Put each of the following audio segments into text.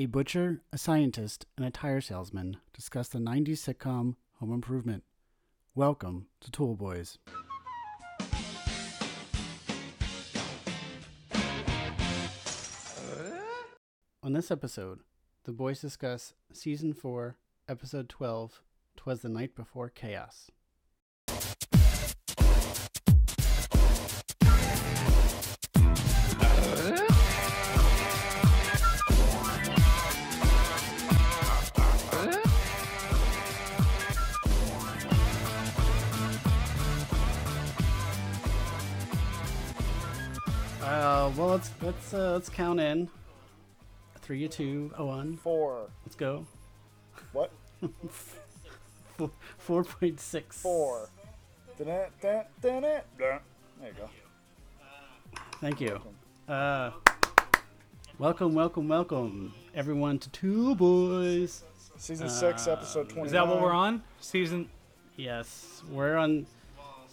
A butcher, a scientist, and a tire salesman discuss the 90s sitcom Home Improvement. Welcome to Tool Boys. On this episode, the boys discuss Season 4, Episode 12, Twas the Night Before Chaos. Uh, well, let's let's uh, let's count in. Three, two, oh, one. Four. Let's go. What? Four point six. Four. Dun, dun, dun. There you go. Thank you. Uh, welcome, welcome, welcome, everyone to Tool Boys. Season six, episode twenty. Is that what we're on? Season. Yes, we're on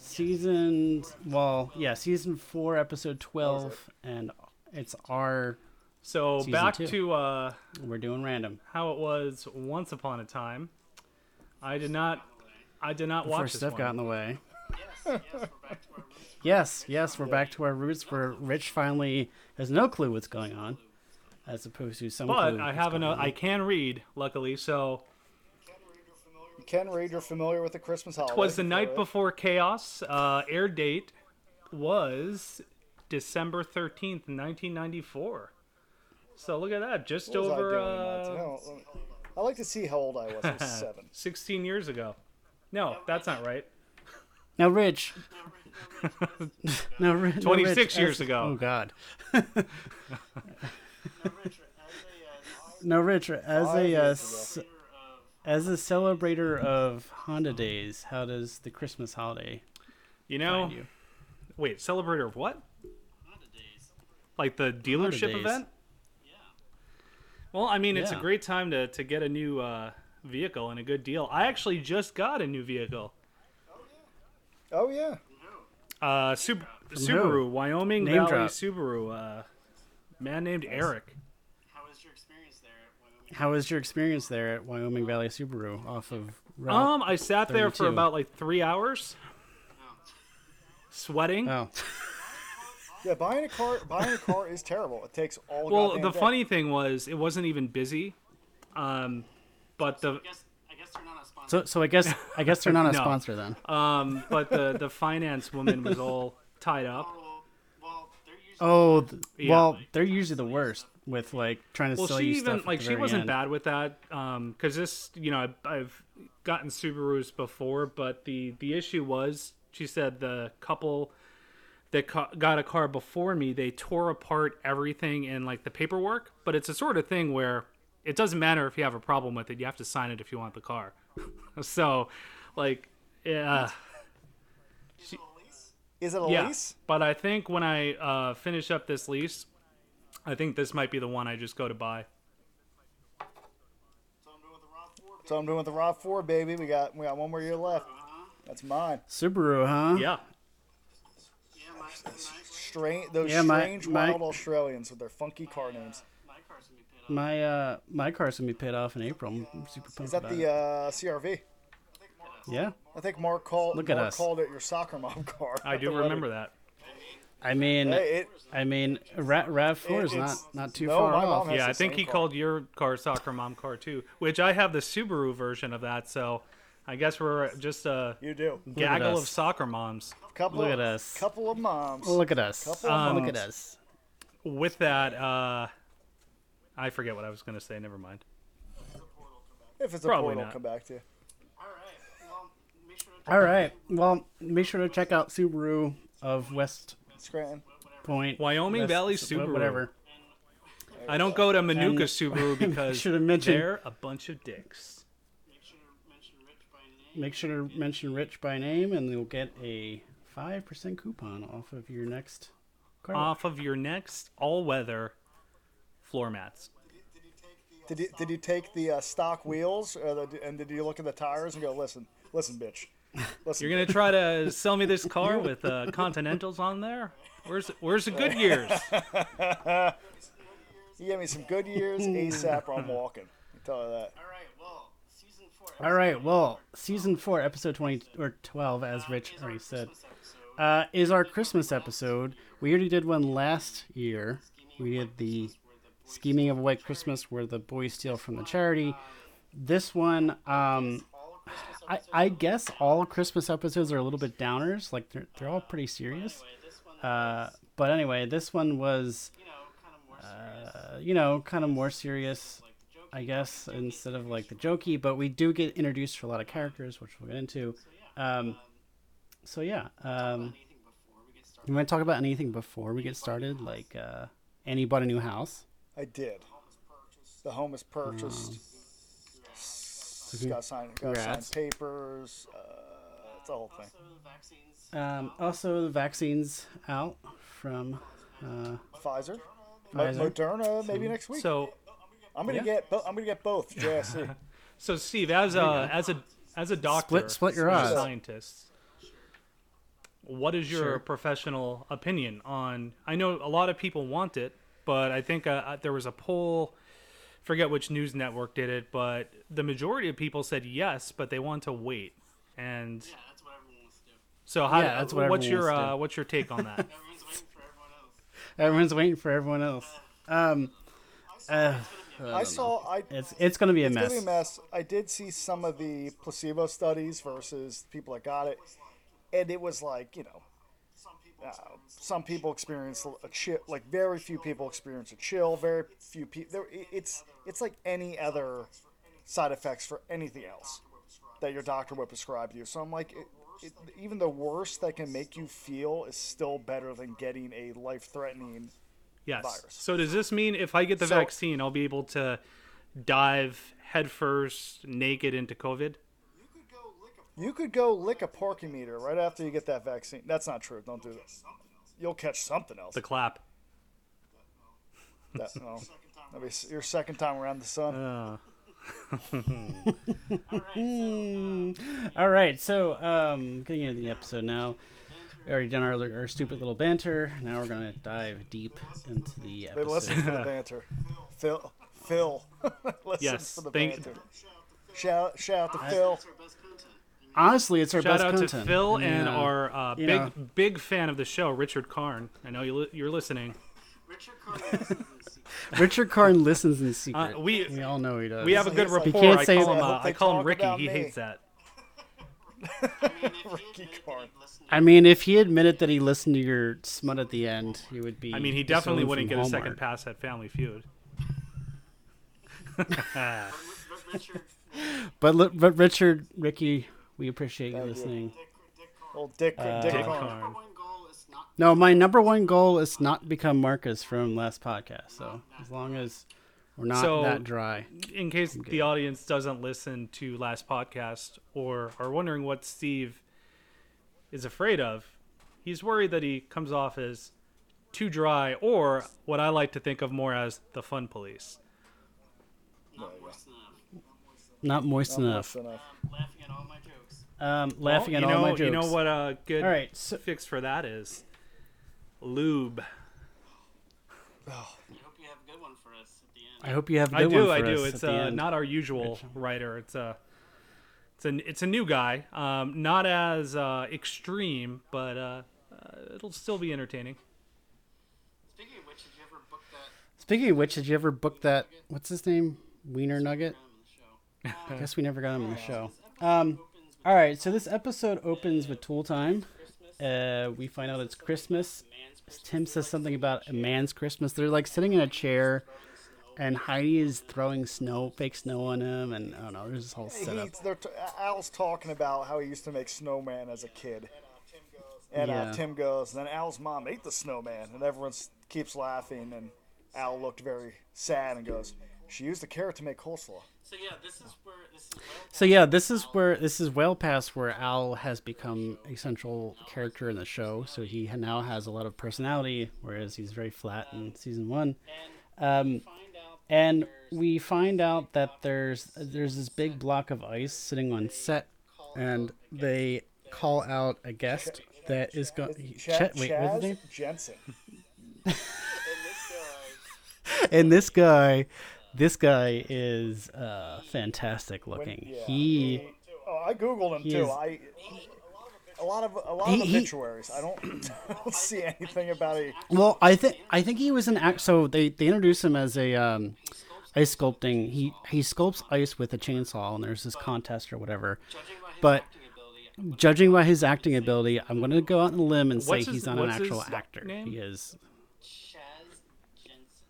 season. Well, yeah, season four, episode twelve, and it's our. So back two. to uh, We're doing random. how it was once upon a time. I did not. I did not Before watch this stuff one. got in the way. Yes, yes, we're back to our roots. Where Rich finally has no clue what's going on, as opposed to some. but clue I have an. I can read, luckily. So You can read. You're familiar with the Christmas holiday. Twas the night Alright. before chaos. Uh, air date was December thirteenth, nineteen ninety four. So look at that, just What was I over doing in that? uh, No, I like to see how old I was. I was seven. sixteen years ago. No, that's not right. Now, Rich. no, Ri- no, 26 Rich, years as- ago. Oh God. no, Rich, as a uh, years s- as a celebrator of Honda Days, how does the Christmas holiday You know, find you? wait, celebrator of what? Honda days. Like the dealership Days. event? Well, I mean, it's Yeah. a great time to, to get a new uh, vehicle and a good deal. I actually just got a new vehicle. Oh yeah. Oh yeah. Uh, Sup- who? Subaru, Wyoming Name Valley drop. Subaru. Uh, man named Eric. How was your experience there at Wyoming? How was your experience there at Wyoming Valley Subaru off of Route? Um, I sat there for 32. about like three hours, sweating. oh, Yeah. Buying a car. Buying a car is terrible. It takes all. well, goddamn the day. funny thing was, it wasn't even busy. Um, but the I guess I guess they're not a sponsor. so so I guess I guess they're not a No. sponsor then. um, but the the finance woman was all tied up. oh, well, they're usually Oh, th- Yeah. well, they're usually the worst with like trying to Well, sell she you even stuff. at like she wasn't end. bad with that because this, you know, I've, I've gotten Subarus before, but the the issue was she said the couple that ca- got a car before me they tore apart everything in like the paperwork, but it's a sort of thing where it doesn't matter if you have a problem with it, you have to sign it if you want the car. so, like, yeah. Is it a Yeah, lease? but I think when I uh, finish up this lease, I think this might be the one I just go to buy. so I'm doing with the Rav Four. I'm doing with the Rav Four, baby. We got we got one more year left. That's mine. Subaru, huh? Yeah. Yeah, my my, Strange. Those Yeah, my- strange my- wild Australians with their funky car names. my car's gonna be paid off. My uh, my car's gonna be paid off in April. I'm super pumped Is that about the it. uh, CRV? Yeah, I think Mark called. Look at Mark us. called it your soccer mom car. I do remember that. I mean, Hey, it, I mean, Ra- Rav Four is not not too no, far off. Yeah, I think he car. called your car soccer mom car too, which I have the Subaru version of that. So I guess we're just a you do. gaggle of soccer moms. Couple Look of, at us. Couple of moms. Look at us. Couple of Um, Look at us. With that, uh, I forget what I was going to say. Never mind. If it's a Probably portal, not. come back to you. All right. Well, make sure to All right. Well, make sure to check out Subaru of West Scranton. Point, Wyoming West- Valley wh- Subaru. Whatever. I don't go to Minooka And- Subaru because should have mentioned- they're a bunch of dicks. make sure to mention Rich by name. Make sure to mention Rich by name, and you'll get a five percent coupon off of your next car. Off of your next all-weather floor mats. Did you, did you take the uh, stock wheels uh, the, and did you look at the tires and go, listen, listen, bitch, listen. You're gonna try to sell me this car with uh, Continentals on there? Where's Where's the Goodyears? You give me some good years ASAP, or I'm walking. I tell you that. All right. Well, season four. All right. Well, season four, episode twenty or twelve, as Rich is already said, uh, is our Christmas episode. We already did one last year. We did the scheming of a white Christmas, where the boys steal from the charity. This one, um, All Christmas I, episodes. I guess all Christmas episodes are a little bit downers. Like they're they're all pretty serious. Anyway, this Uh, but anyway, this one was, you know, kind of more serious. uh, you know, kind of more serious, like the joke. I guess, instead of like the jokey. But we do get introduced to a lot of characters, which we'll get into. Um, so yeah, um, Anything before we get started? you want to talk about anything before we get started? Like uh, Annie bought a new house. I did. The home is purchased. S- Got signed. Got signed Congrats. papers. Uh, it's the whole thing. Also, the vaccines. Um, also, the vaccines out from. Uh, Pfizer, Mo- Pfizer. Moderna, maybe next week. So I'm gonna Yeah. get. bo- I'm gonna get both. JSC. so Steve, as a as a as a doctor, Split- split your eyes, a odds. scientist, what is your Sure. professional opinion on? I know a lot of people want it, but I think uh, uh, there was a poll. Forget which news network did it, but the majority of people said yes, but they want to wait. And Yeah, that's what everyone wants to do. so, how? Yeah, that's what what's everyone your wants to uh, do. what's your take on that? Everyone's waiting for everyone else. everyone's waiting for everyone else. Um, uh, I saw. I. it's it's gonna be a It's mess. gonna be a mess. I did see some of the placebo studies versus people that got it, and it was like you know, Some people. uh, some people experience a chill. Like very few people experience a chill. Very few people. It's it's like any other side effects for anything else that your doctor would prescribe you. So I'm like, it, it, even the worst that can make you feel is still better than getting a life-threatening. Yes. virus. So does this mean if I get the So- vaccine, I'll be able to dive headfirst naked into COVID? You could go lick a parking meter right after you get that vaccine. That's not true. Don't do that. You'll catch something else. The clap. That, no. That'll be your second time around the sun. Uh, All right, so um, getting into the episode now. We already done our, our stupid little banter. Now we're gonna dive deep into the They listen episode. for the banter. Phil, Phil, listen Yes, for the thank- banter. Shout, shout out to Phil. That's our best content. Honestly, it's our shout best out content. to Phil and our uh, big know. big fan of the show, Richard Karn. I know you li- you're listening. Richard Carter listens in secret. Richard Karn listens in secret. Uh, we we all know he does. we have a good He's rapport. He can't I say call him uh, I call him Ricky. He me. hates that. I mean, if he Ricky admitted that Karn. he'd listened I mean, if he admitted that he listened to your smut at the end, he would be. I mean, he definitely wouldn't from get a second pass at Family Feud. But But li- but Richard, Ricky, we appreciate you Thank you. listening. Dick, Dick Carter. Old Dick, Uh, Dick, Dick Karn. Karn. Number one goal is not No, my number one goal is not become Marcus from last podcast. So as long as we're not So- that dry, in case the audience doesn't listen to last podcast or are wondering what Steve is afraid of, he's worried that he comes off as too dry or what I like to think of more as the fun police. not moist enough. not moist Not enough. moist enough. Um, Um, laughing Well, at you all know, my jokes. You know what a good All right, so fix for that is? Lube. I hope you have a good one for us at the end. I hope you have a I good do, one I do. us It's at the uh, end. not our usual writer. It's a it's a it's a new guy. Um, not as uh, extreme, but uh, uh, it'll still be entertaining. Speaking of which, did you ever book that Speaking of which, did you ever book that? What's his name? Wiener Nugget. program in the show? I guess we never got him on the show. Um, all right, so this episode opens with Tool Time. Uh, we find out it's Christmas. Tim says something about a man's Christmas. They're like sitting in a chair, and Heidi is throwing snow, fake snow on him, and I don't know. There's this whole setup. He's, t- Al's talking about how he used to make snowman as a kid. And uh, Tim goes, and then Al's mom ate the snowman, and everyone keeps laughing, and Al looked very sad and goes, "She used the carrot to make coleslaw." So yeah, this is where this is well So yeah, this is where this is well past where Al has become a central character in the show. So he now has a lot of personality, whereas he's very flat in season one. Um, and we find out that there's there's this big block of ice sitting on set, and they call out a guest that is going. Ch- Wait, what's his name? Jensen. and this guy this guy, is uh, fantastic When- looking. yeah, he Oh, I googled him too. is- I a lot of a lot He- of he- obituaries. I don't, I don't see anything about a. Well, I think I think he was an act. So they they introduced him as a um, ice sculpting. He he sculpts ice with a chainsaw, and there's this contest or whatever. Judging by his But- Judging by his acting ability, I'm going to go out on a limb and say What's his- he's not an actual actor. name? He is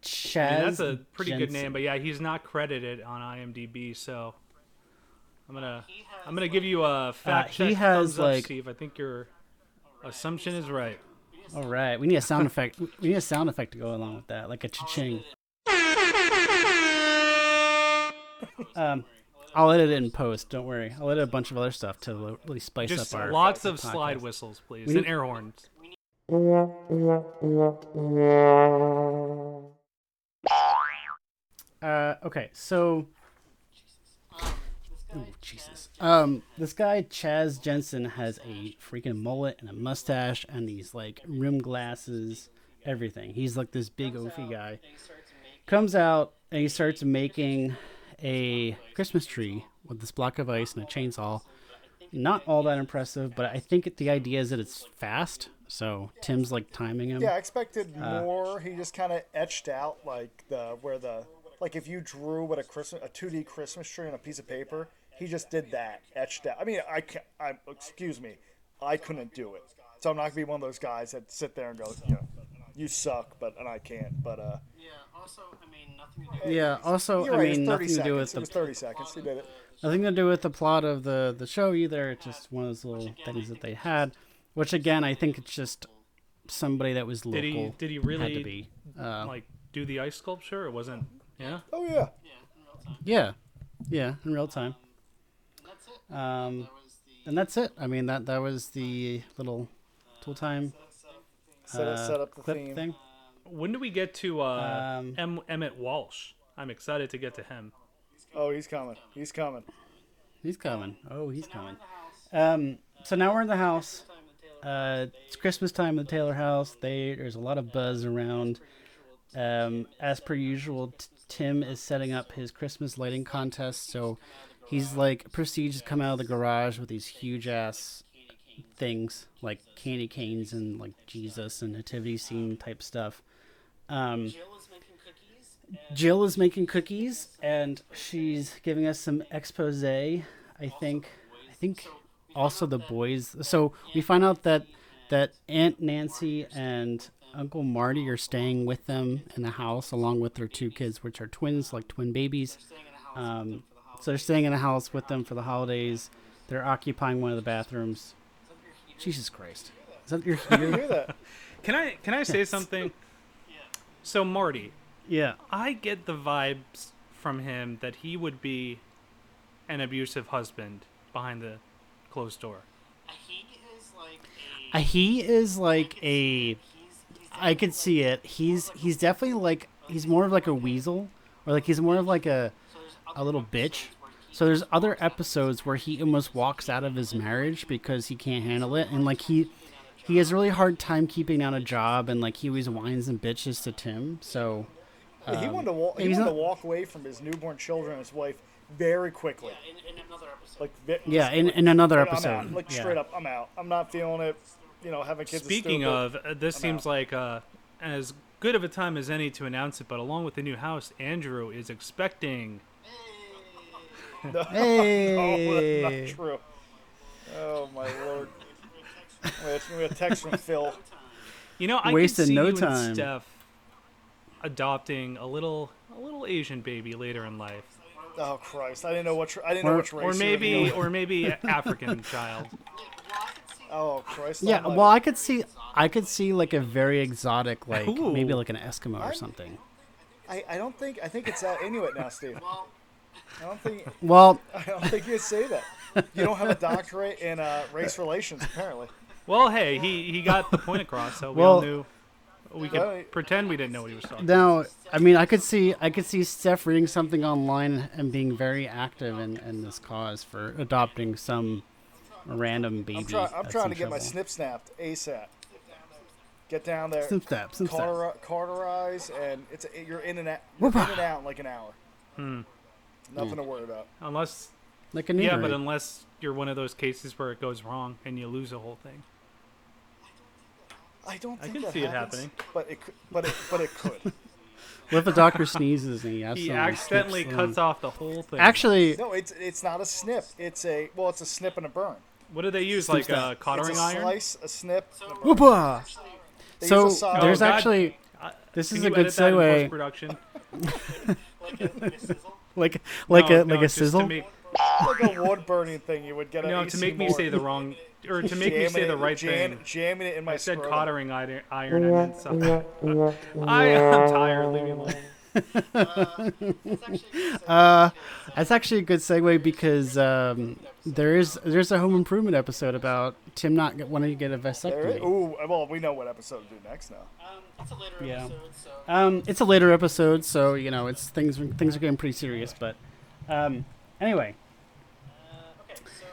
Chaz I mean, that's a pretty good name, but yeah, he's not credited on IMDb, so I'm gonna He I'm gonna give you a fact Uh, he has, thumbs up, like- Steve. I think your assumption is right. All right, we need a sound effect. We need a sound effect to go along with that, like a cha-ching. Um, I'll edit it in post. Don't worry. I'll edit a bunch of other stuff to really spice Just up our. lots our of slide whistles, please, We and need- air horns. Uh, okay, so this guy, Ooh, Jesus. Um, this guy Chaz Jensen has a freaking mullet and a mustache and these like rim glasses, everything. He's like this big oafy guy. and he starts making Comes out and he starts making a Christmas tree with this block of ice and a chainsaw. Not all that impressive, but I think the idea is that it's fast. So Tim's like timing him. Yeah, I expected Uh, more. He just kind of etched out like the where the like if you drew what a Christmas a 2D Christmas tree on a piece of paper, he just did that etched out. I mean, I can I excuse me, I couldn't do it. So I'm not gonna be one of those guys that sit there and go, you know, you suck, but and I can't. But uh, Yeah. Also, I mean, nothing to do. Yeah. Also, I right. mean, it's 30 nothing to do with the It was 30 seconds. He did it. nothing to do with the plot of the the show either. It's just one of those little things that they had, which again I think it's just somebody that was local. Did he did he had to really be. Uh, like do the ice sculpture? It wasn't. Yeah. Oh yeah. Yeah, in real time. yeah, yeah, in real time. And that's it. Um, That the. and that's it. I mean that that was the little tool time Set, uh, set up the clip theme. thing. When do we get to uh, Um, em- Emmet Walsh? I'm excited to get to him. Oh, he's coming. He's coming. He's coming. Oh, he's Now we're in coming. Um, so now we're in the house. Time the Taylor. Uh, it's Christmas time at the Taylor house. They there's a lot of buzz around. Um, as per usual, t- Tim is setting up his Christmas lighting contest. So he's like proceeds to come out of the garage with these huge ass things like candy canes and like Jesus and nativity scene type stuff. Um, Jill is making cookies. Jill is making cookies and she's giving us some expose. I think. I think also the boys. So we find out that that Aunt Nancy and Uncle Marty are staying with them in the house along with their two kids, which are twins, like twin babies. staying in a house Um, with them for the holidays. so they're staying in the house with them for the holidays. They're occupying one of the bathrooms. Is that your heater? Jesus Christ! Is that your heater? Can I can I say something? So Marty, yeah. I get the vibes from him that he would be an abusive husband behind the closed door. A he is like Uh, a. he is like a. He's, he's I could see it. He's he's definitely like he's more of like a weasel, or like he's more of like a a little bitch. So there's other episodes where he almost walks out of his marriage because he can't handle it, and like he he has a really hard time keeping down a job, and like he always whines and bitches to Tim. So Yeah, he um, wanted to walk. He wanted not- to walk away from his newborn children and his wife very quickly. Yeah, in, in another episode. Like yeah, in, in another I'm episode, out. Like yeah. straight up, I'm out. I'm not feeling it. You know, having kids. Speaking stupid. of, uh, this I'm seems out. like uh, as good of a time as any to announce it. But along with the new house, Andrew is expecting. oh, that's Hey, not true. Oh my lord. Wait, it's gonna be a text from Phil. You know, I Wasted could see no you time. and Steph adopting a little a little Asian baby later in life, Oh Christ! I didn't know what. I didn't Or- know which race. or maybe or maybe African child. Well, I. Oh Christ! yeah. almighty. Well, I could see I could see like a very exotic, like Ooh. maybe like an Eskimo or I'm- something. I, I don't think I think it's uh, Inuit now, Steve. Well, I don't think Well, I don't think you'd say that. You don't have a doctorate in uh, race relations, apparently. Well, hey, he he got the point across, so we all knew. We could Well, pretend we didn't know what he was talking. Now, I mean, I could see, I could see Steph reading something online and being very active in, in this cause for adopting some random baby. I'm, try, I'm trying to get my snip snapped ASAP. Get down there. Some steps, some steps. Carter, cauterize, and it's you're in and out. You're in Whoop-ah. and out in like an hour. Hmm. Nothing to worry about. Unless Like a yeah, but unless you're one of those cases where it goes wrong and you lose the whole thing. I don't I think can that see it happening. But it could, but it but it could. What if the doctor sneezes and he He accidentally, accidentally cuts them? off the whole thing. Actually, no, it's it's not a snip. It's a well, it's a snip and a burn. What do they use? Snip Like snap. a It's cottering a iron? slice, a snip. and a burn. whoop-ah. They So use a saw. there's Oh, God. actually Uh, this Can is you a good edit that in segue, post-production? Like a, like a sizzle. like like No, a no, like a just to sizzle. make- like a wood burning thing you would get. at no, AC to make me Moore. say the wrong, or to make me Jamming say the it- right jam- thing. Jamming it in my I said scrotum. cottering iron. iron I meant something. I am tired. Leave me alone. It's actually Uh, that's actually a good segue because um, there is there's a home improvement episode about Tim not get, wanting to get a There is, vasectomy. ooh, well, we know what episode to do next now. um, it's a later Yeah. episode, so Um, it's a later episode, so you know it's things things are getting pretty serious. But um, anyway, uh, okay. So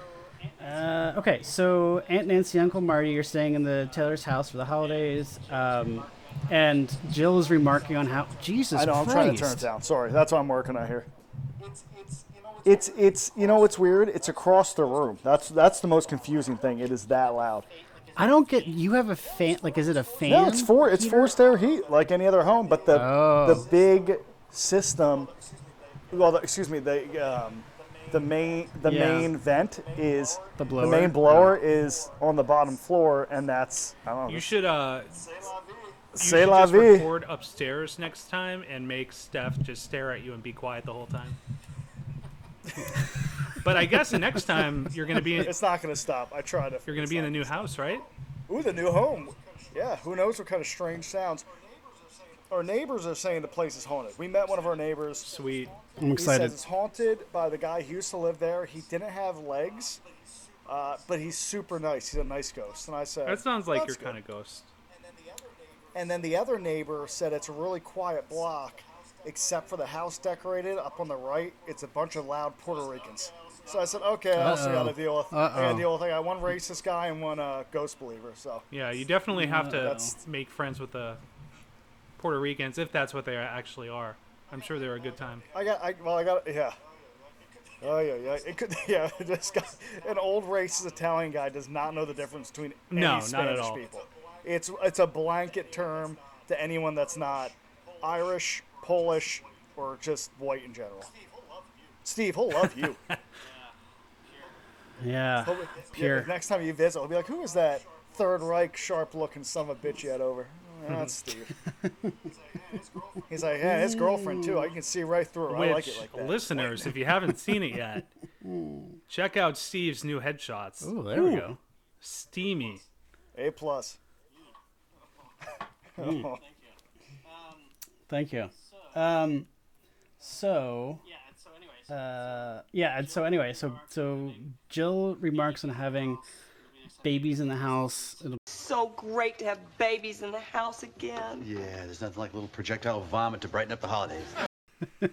Aunt uh, okay. So Aunt Nancy, Uncle Marty are staying in the Taylor's house for the holidays, um, and Jill is remarking on how Jesus I know. I'm trying to turn it down. Sorry, that's what I'm working on here. it's it's you know it's, It's it's you know what's weird? It's across the room. That's that's the most confusing thing. It is that loud. I don't get. You have a fan? Like, is it a fan? No, it's for it's forced air heat like any other home, but the Oh. the big system. Well, the, excuse me. The um, the main the Yeah. main vent is The blower. the main blower is on the bottom floor, and that's I don't know. You should uh, you Say should la just vie. record upstairs next time and make Steph just stare at you and be quiet the whole time. but I guess the next time you're gonna be in, It's not gonna stop. I tried to. you're gonna be in the new house, right? Ooh, the new home. Yeah, who knows what kind of strange sounds. Our neighbors are saying the place is haunted. We met one of our neighbors. Sweet. I'm He excited. says it's haunted by the guy who used to live there. He didn't have legs, uh, but he's super nice. He's a nice ghost. And I said, That sounds like "That's your kind of ghost. And then the other neighbor said it's a really quiet block, except for the house decorated up on the right. It's a bunch of loud Puerto Ricans. So I said, okay, I'll see how Uh-oh. to deal with. I Uh-oh. gotta deal with. I got one racist guy and one uh, ghost believer. So Yeah, you definitely have to That's- make friends with the Puerto Ricans if that's what they actually are. I'm sure they're a good time. I got. I well, I got. Yeah. Oh yeah, yeah. It could. Yeah, this guy, an old racist Italian guy, does not know the difference between any No, not at Spanish all. people. It's it's a blanket term to anyone that's not Irish, Polish, or just white in general. Steve, he'll love you. Yeah. He'll- Pure. yeah, next time you visit, he'll be like, "Who is that Third Reich, sharp-looking son of a bitch you had over?" "Oh, That's Steve. He's like, "Yeah, his girlfriend too. I can see right through her. I like Which, it like that." listeners, if you haven't seen it yet, check out Steve's new headshots. Oh, there we go. Steamy. A plus. Thank you. Um, so yeah. And so, anyways, uh, yeah, and so anyway, so so Jill remarks on having babies in the house. It'll, so great to have babies in the house again. Yeah, there's nothing like a little projectile vomit to brighten up the holidays.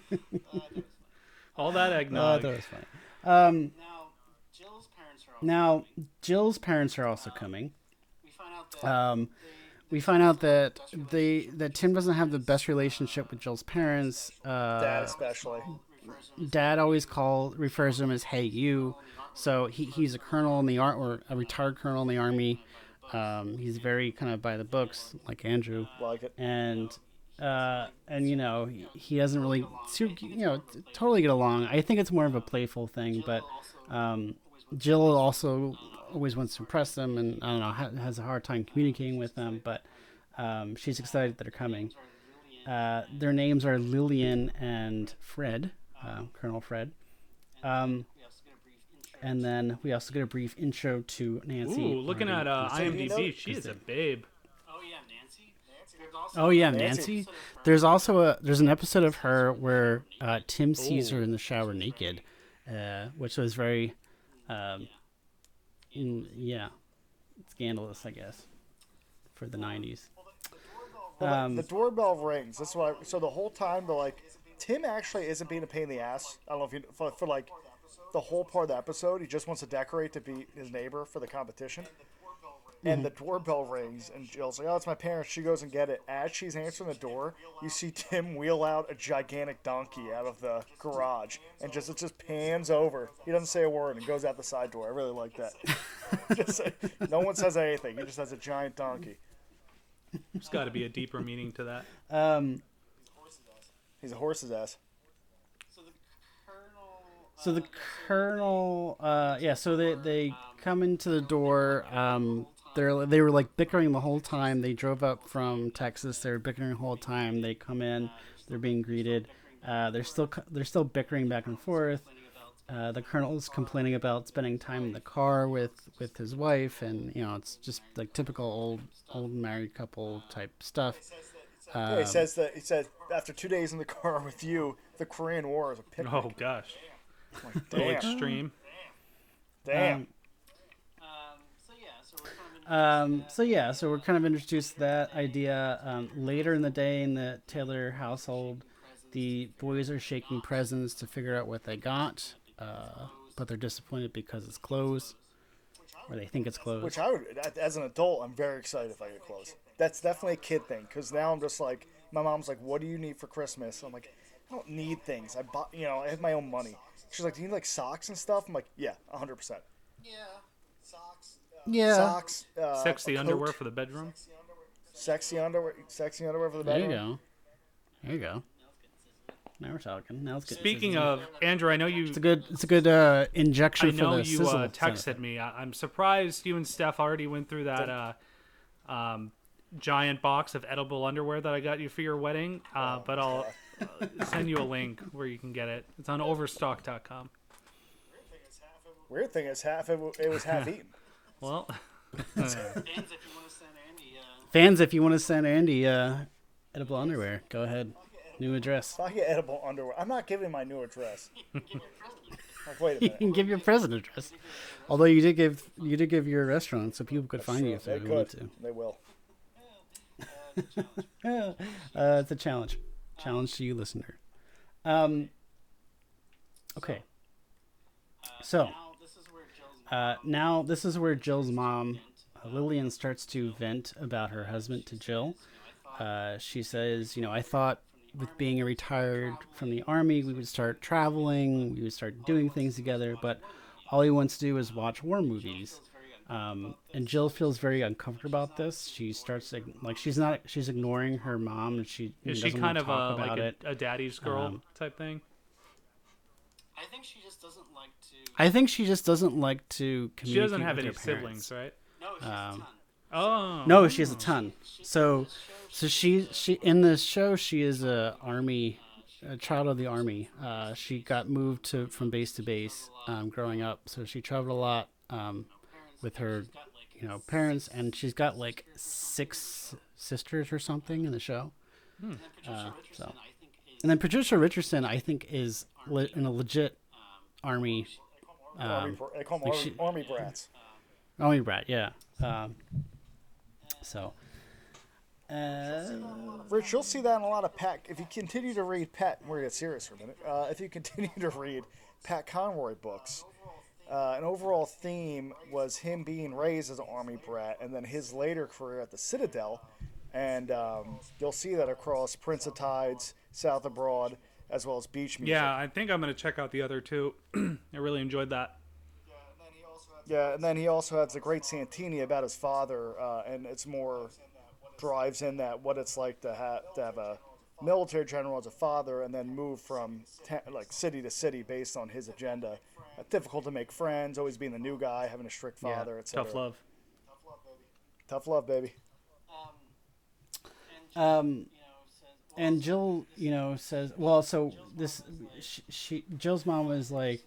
All that oh, eggnog. that was funny. Um, now Jill's parents are. Also, now Jill's parents are also coming. we find out that Um, we find out that they that Tim doesn't have the best relationship with Jill's parents. Uh, Dad especially. dad always call refers to him as "Hey you," so he, he's a colonel in the ar- or a retired colonel in the army. Um, he's very kind of by the books, like Andrew, Like it. and uh, and you know he, he doesn't really you know totally get along. I think it's more of a playful thing, but um, Jill also always wants to impress them, and I don't know ha- has a hard time communicating with them, but um, she's excited that they're coming. Uh, their names are Lillian and Fred, uh, Colonel Fred. Um, and then we also get a brief intro to Nancy. Ooh, looking at uh, and- you know- IMDb, she is a babe. Oh yeah, Nancy. There's also Oh yeah, Nancy. Nancy. There's also a there's an episode of her where uh, Tim sees her in the shower naked, uh, which was very, um, in, yeah, scandalous, I guess, for the '90s. Well, the- Um, the doorbell rings. That's why. So the whole time they're like, Tim actually isn't being a pain in the ass. I don't know if you for, for like the whole part of the episode, he just wants to decorate to be his neighbor for the competition. And the doorbell rings, and Jill's like, "Oh, it's my parents." She goes and get it. As she's answering the door, you see Tim wheel out a gigantic donkey out of the garage, and just it just pans over. He doesn't say a word and goes out the side door. I really like that. just, no one says anything. He just has a giant donkey. There's got to be a deeper meaning to that. Um, He's a horse's ass. So the colonel. so the colonel, uh, yeah, so they they come into the door. Um, they're they were like bickering the whole time. They drove up from Texas. They were bickering the whole time. They come in. They're being greeted. Uh, they're still they're still bickering back and forth. Uh, the colonel's complaining about spending time in the car with with his wife, and you know it's just like typical old old married couple type stuff. Yeah, he says that he said after two days in the car with you, the Korean War is a picnic. Oh gosh, Like, a little damn, extreme. damn. Um, Um, so yeah, so we're kind of. Um, so yeah, so we're kind of introduced to that idea um, later in the day in the Taylor household. The boys are shaking presents to figure out what they got, uh, but they're disappointed because it's closed, or they think it's closed. Which I would, as an adult, I'm very excited if I get close. That's definitely a kid thing, because now I'm just like, my mom's like, "What do you need for Christmas?" I'm like, "I don't need things. I bought, you know, I have my own money." She's like, "Do you need like socks and stuff?" I'm like, "Yeah, 100 percent. Yeah. Socks. yeah, Socks, uh, Sexy a coat, underwear for the bedroom. sexy underwear, sexy underwear for the bedroom. there you go. There you go. Now we're talking. Now it's good. Speaking of Andrew, I know you. it's a good, it's a good uh, injection I know for the you sizzle uh, texted me. I, I'm surprised you and Steph already went through that uh, um, giant box of edible underwear that I got you for your wedding. Uh, but I'll uh, send you a link where you can get it. It's on Overstock.com. Weird thing is, half it, w- it was half eaten. Well, Fans, if you want to send Andy. Uh, Fans, if you want to send Andy uh, edible underwear, go ahead. New address. If I get edible underwear, I'm not giving my new address. give your. Like, wait a minute. You can give your present address. Although you did give you did give your restaurant, so people could find you if they they, wanted could. They will. to. uh, it's a challenge. Challenge to you, listener. Um. Okay. So Now this is where Jill's. Uh, now this is where Jill's mom, uh, Lillian, starts to vent about her husband to Jill. Uh, she says, "You know, I thought with being retired from the army, we would start traveling, we would start doing things together, but all he wants to do is watch war movies." Um, and Jill feels very uncomfortable about this. She starts to, like she's not she's ignoring her mom, and she is she doesn't kind wanna of talk a, about like a, it. a daddy's girl Um, type thing? I think she just doesn't like to. I think she just doesn't like to communicate. She doesn't have with any her siblings, right? No, she's a um, ton. Oh, No, she has a ton. So, so she she in this show she is a army, a child of the army. Uh, she got moved to from base to base um, growing up, so she traveled a lot um, with her, you know, parents, and she's got like six sisters or something in the show. And then Patricia uh, Richardson, so. I think, is. And then Patricia Richardson, I think, is le- in a legit army army, um, br- they call them like army, she- army brats. army brat. Yeah. Um, so. Uh, Rich, you'll see that in a lot of Pat. If you continue to read Pat, we're gonna get serious for a minute. Uh, if you continue to read Pat Conroy books, uh, an overall theme was him being raised as an army brat, and then his later career at the Citadel, and um, you'll see that across Prince of Tides, South of Broad, as well as Beach Music. yeah. I think I'm gonna check out the other two. I really enjoyed that. Yeah, and then he also has a great Santini about his father, uh, and it's more drives in that what it's like to have to have a military general as a father, and then move from ta- like city to city based on his agenda. Uh, difficult to make friends, always being the new guy, having a strict father, yeah, etc. tough love. Tough love, baby. Um, and Jill, um, you know, says, well, and Jill, you know, says, well, so this, she, she Jill's mom was like,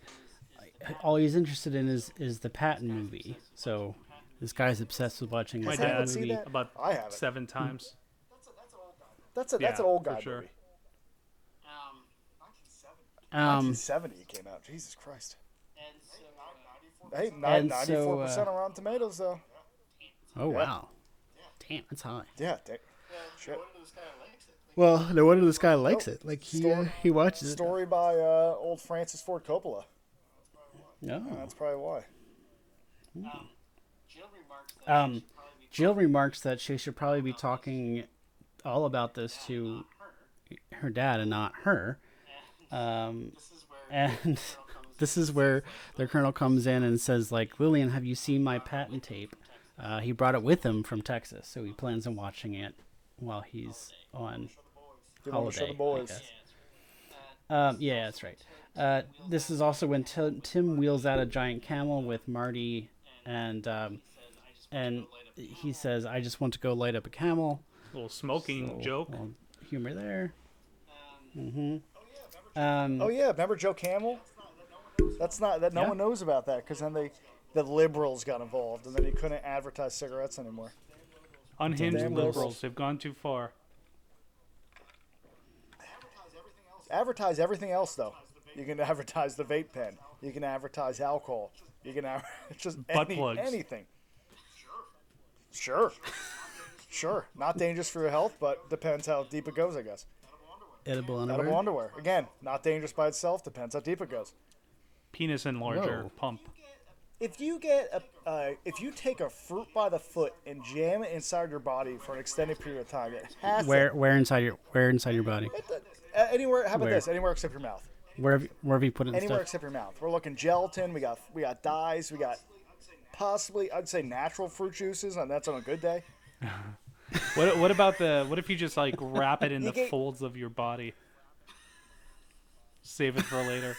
all he's interested in is is the Patton movie. So this guy's obsessed with watching My this I dad seen movie. that. about I haven't. seven times. That's a that's Yeah, an old for guy sure. movie. um, Um, 1970 it came out. Jesus Christ. and so, uh, Hey, And ninety so, four percent uh, on Rotten Tomatoes though. oh wow, damn, that's high. Yeah. da- Shit. Well, no wonder this guy likes Nope. it. Like he Story- uh, he watches it. Story by uh, old Francis Ford Coppola. No. That's probably why. Jill remarks that Um, she Jill remarks that she should probably be talking all about this to her dad and not her. Um, and this is where the colonel comes in and says, like, Lillian, have you seen my Patton tape? Uh, he brought it with him from Texas, so he plans on watching it while he's on You want to show the boys. Um, yeah, that's right. Uh, this is also when Tim, Tim wheels out a giant camel with Marty, and um, and he says, "I just want to go light up a camel." A little smoking joke. Little humor there. Mm-hmm. Um, Oh yeah, remember Joe Camel? That's not that. No Yeah. one knows about that because then they, the liberals got involved, and then he couldn't advertise cigarettes anymore. Unhinged Damn liberals liberals. have gone too far. Advertise everything else though. You can advertise the vape pen. You can advertise alcohol. You can adver- just Butt any, plugs. anything. Sure. Sure. Not dangerous for your health, but depends how deep it goes, I guess. edible underwear. Edible underwear. Again, not dangerous by itself. Depends how deep it goes. Penis enlarger Whoa. pump. If you get a, uh, if you take a fruit by the foot and jam it inside your body for an extended period of time, it has Where to, where inside your where inside your body? Uh, anywhere. How about Where? this? Anywhere except your mouth. Where have you, where have you put it? Anywhere stuff? except your mouth. We're looking gelatin. We got we got dyes. We got possibly I'd say natural fruit juices, and that's on a good day. What what about the what if you just like wrap it in You the get- folds of your body? Save it for later.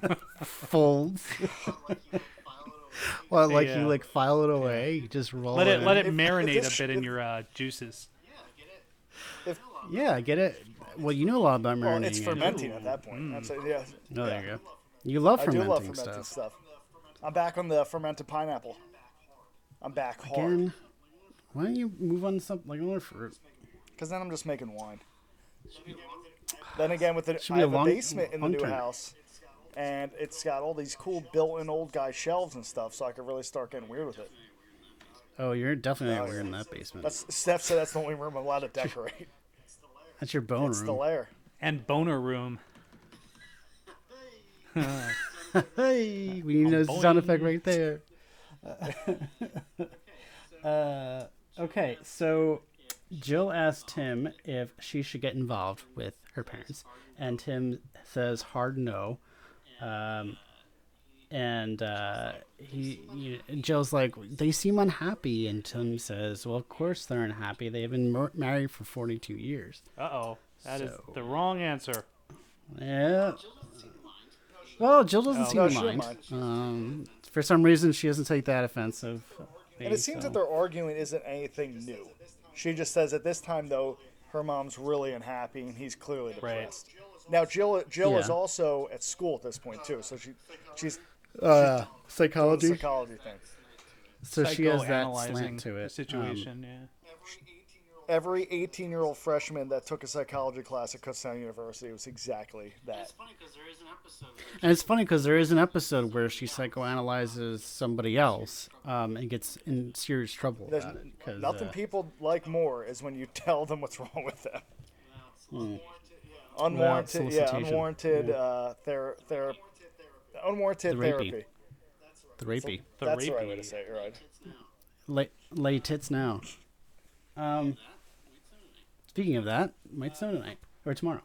folds. well, like Yeah. you like file it away, you just roll Let it it. let it If- if marinate this- a bit in your uh, juices. Yeah, I get it. Well, you know a lot about Well, marinating. it's it. fermenting at that point. That's mm. a, yeah. Oh, yeah. there you go. You love fermenting, I do love fermented stuff. stuff. I'm back on the fermented pineapple. I'm back hard Again, why don't you move on to something like another fruit? because then I'm just making wine. Then again, with the Should I be a have a basement in the new term. house, and it's got all these cool built-in old guy shelves and stuff, so I could really start getting weird with it. Oh, you're definitely Oh, not weird in that basement. That's Steph said that's the only room I'm allowed to decorate. That's your bone it's the room. lair. And boner room. Hey, we need a sound effect right there. uh, okay, so Jill asked Tim if she should get involved with her parents, and Tim says hard no. Um, and uh, he, you Jill's like, they seem unhappy, and Tim says, well, of course they're unhappy. They've been mar- married for forty-two years. Uh oh. That is So- the wrong answer. Yeah. Well, Jill doesn't seem No, to she mind. Um, for some reason, she doesn't take that offensive. And it seems that their arguing isn't anything new. She just says at this time though, her mom's really unhappy and he's clearly Right. depressed. Now Jill Jill is also at school at this point too, so she she's uh, doing the psychology. psychology thing. So she has that Psychoanalyzing slant to the it. Um, situation. yeah. Every 18 year old freshman that took a psychology class at Kutztown University was exactly that. It's funny because there is an episode. And it's funny because there is an episode where she psychoanalyzes somebody else um, and gets in serious trouble There's about it. 'cause, nothing uh, people like more is when you tell them what's wrong with them. Hmm. Unwarranted, yeah, solicitation. unwarranted, uh, ther- ther- unwarranted The rapey. therapy. the rapey. The That's the right way rapey. to say it. You're right. Lay, lay tits now. Um, speaking of that, might snow tonight or tomorrow.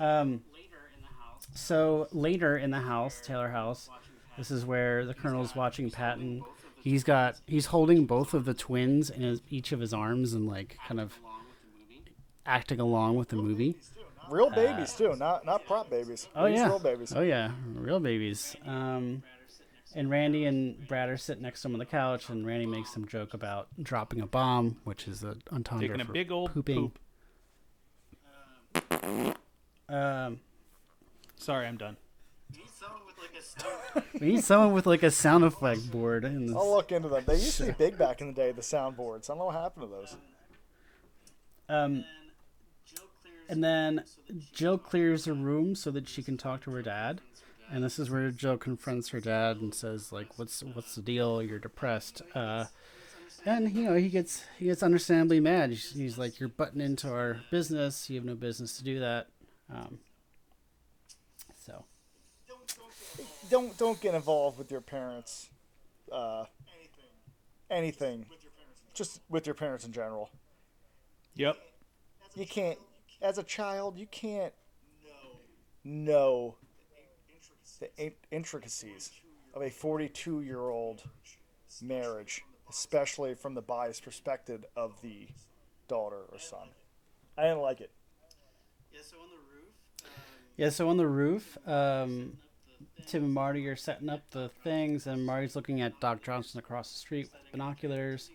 Um, later in the house, so later in the house, Taylor House, this is where the Colonel's watching Patton. He's got he's holding both of the twins in his, each of his arms and like kind of along with the movie, acting along with the movie. Real babies too, not not prop babies. Uh, Oh These yeah, real babies. Oh yeah, real babies. Um, and Randy and Brad are sitting next to him on the couch, and Randy makes some joke about dropping a bomb, which is a entendre Taking a for big old pooping. poop. Um, Sorry, I'm done. need someone with like a stone. we need someone with like a sound effect board. In this. I'll look into them. They used to be big back in the day. The sound boards. I don't know what happened to those. Um, Jill clears. And then Jill clears her room so that she can talk to her dad. And this is where Jill confronts her dad and says, like, "What's what's the deal? You're depressed." Uh, and you know he gets he gets understandably mad. He's, he's like, "You're butting into our business. You have no business to do that." Um, so Don't don't get involved with your parents. Uh, anything. just with your parents in general. Yep. You can't, as a child, you can't know the intricacies of a 42 year old marriage, especially from the biased perspective of the daughter or son. I didn't like it. Yeah, so on the roof, um, Yeah, so on the roof, um, Tim and Marty are setting up the things, and Marty's looking at Doc Johnson across the street with binoculars.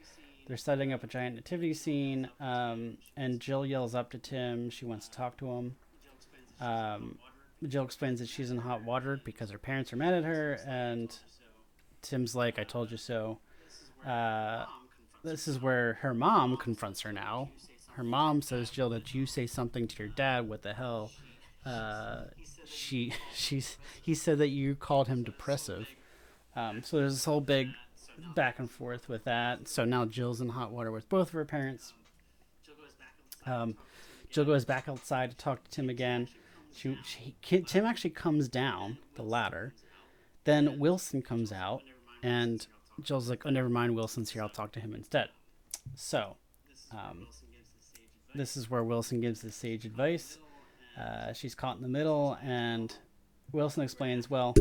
They're setting up a giant nativity scene, um, and Jill yells up to Tim. She wants to talk to him. Um, Jill explains that she's in hot water because her parents are mad at her, and Tim's like, "I told you so." Uh, this is where her mom confronts her now. Her mom says, "Jill, did you say something to your dad? What the hell?" Uh, she she's he said that you called him depressive. Um, so there's this whole big back and forth with that. So now Jill's in hot water with both of her parents. Um, Jill goes back outside to talk to Tim again. She, she Tim actually comes down the ladder. Then Wilson comes out, and Jill's like, "Oh, never mind. Wilson's here. I'll talk to him instead." So, um, this is where Wilson gives the sage advice. Uh, she's caught in the middle, and Wilson explains, "Well,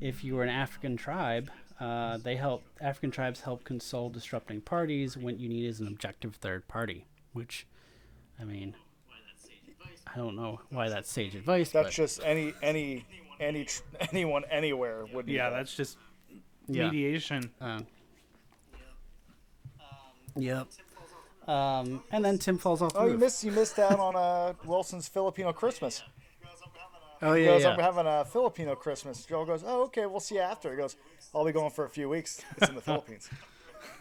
if you were an African tribe, uh, they help. African tribes help console disrupting parties. What you need is an objective third party." Which, I mean, I don't know why that's sage advice. That's but, just any any any tr- anyone anywhere would. need Yeah, that. that's just Yeah. mediation. Uh, yep. Um, and then Tim falls off the Oh, you missed you missed out on uh, Wilson's Filipino Christmas. Oh He yeah, goes, yeah. I'm having a Filipino Christmas. Joe goes, oh, okay, we'll see you after. He goes, I'll be going for a few weeks. It's in the Philippines.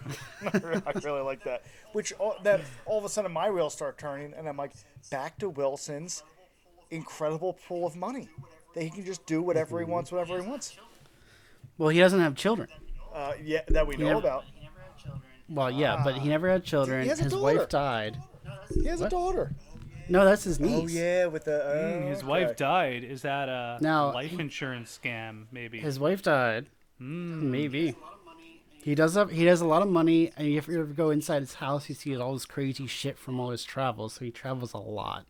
I really like that. Which all, that all of a sudden my wheels start turning, and I'm like, back to Wilson's incredible pool of money. That he can just do whatever he wants, whatever he wants. Well, he doesn't have children. Uh, yeah, that we know never- about. he never had children. Well, yeah, but he never had children. He has a His daughter. wife died. He has a daughter. No, that's his niece. Oh yeah, with the uh, His okay. wife died. Is that a Now, life insurance scam? Maybe. His wife died. Hmm. Maybe. He does have he has a lot of money, and if you ever go inside his house, you see all this crazy shit from all his travels. So he travels a lot.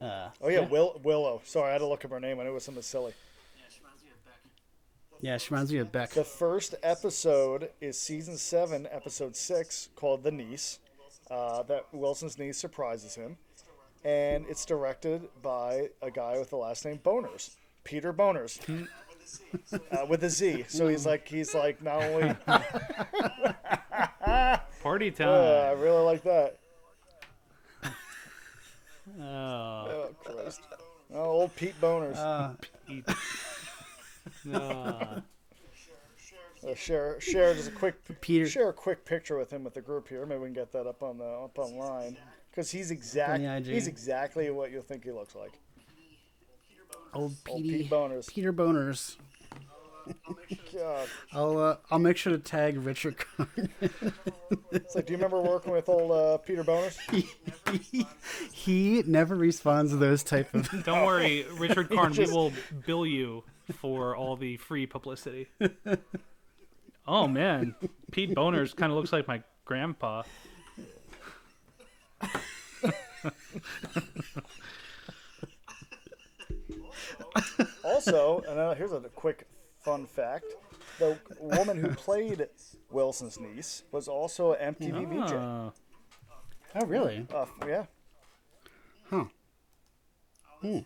Uh, Oh yeah, Will, Willow. Sorry, I had to look up her name. I knew it was something silly. Yeah, she reminds me of Beck. yeah, she reminds me of Beck. The first episode is season seven, episode six, called "The Niece." Uh, that Wilson's niece surprises him, and it's directed by a guy with the last name Bonerz, Peter Bonerz, uh, with a Z. So he's like, he's like not only. Party time. Uh, I really like that. oh, Oh Christ! Oh, old Pete Bonerz. Uh, no. Uh, share share just a quick Peter- share a quick picture with him with the group here. Maybe we can get that up on the up online because he's exact. He's exactly what you think he looks like. old Old Petey, Pete Bonerz. Peter Bonerz. God. I'll uh, I'll make sure to tag Richard Karn. It's like, do you remember working with old uh, Peter Bonerz? he never responds to those type of. Don't worry, Richard Karn. just- We will bill you for all the free publicity. Oh man, Pete Bonerz kind of looks like my grandpa. Also, and uh, here's a quick fun fact: the woman who played Wilson's niece was also an MTV VJ. Oh, really? Uh, yeah, Huh. it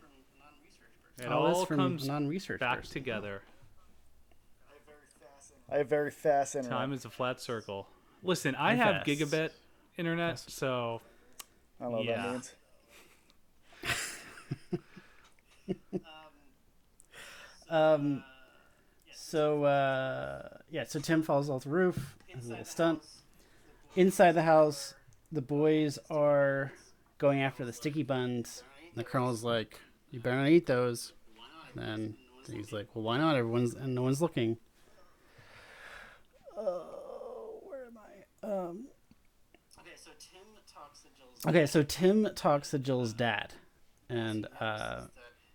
Oh, that's all from comes non-research. back person. together. I have very fast internet. Time is a flat circle. Listen, I And have fast. gigabit internet, so I don't know what Yeah. that means. Um. So uh, yeah, so Tim falls off the roof. Has a little stunt. Inside the house, the boys are going after the sticky buns. The colonel's like, "You better not eat those." And he's like, "Well, why not? Everyone's and no one's looking." Oh, where am I? Um. Okay, so Tim talks to Jill's Okay, so Tim talks to Jill's dad, and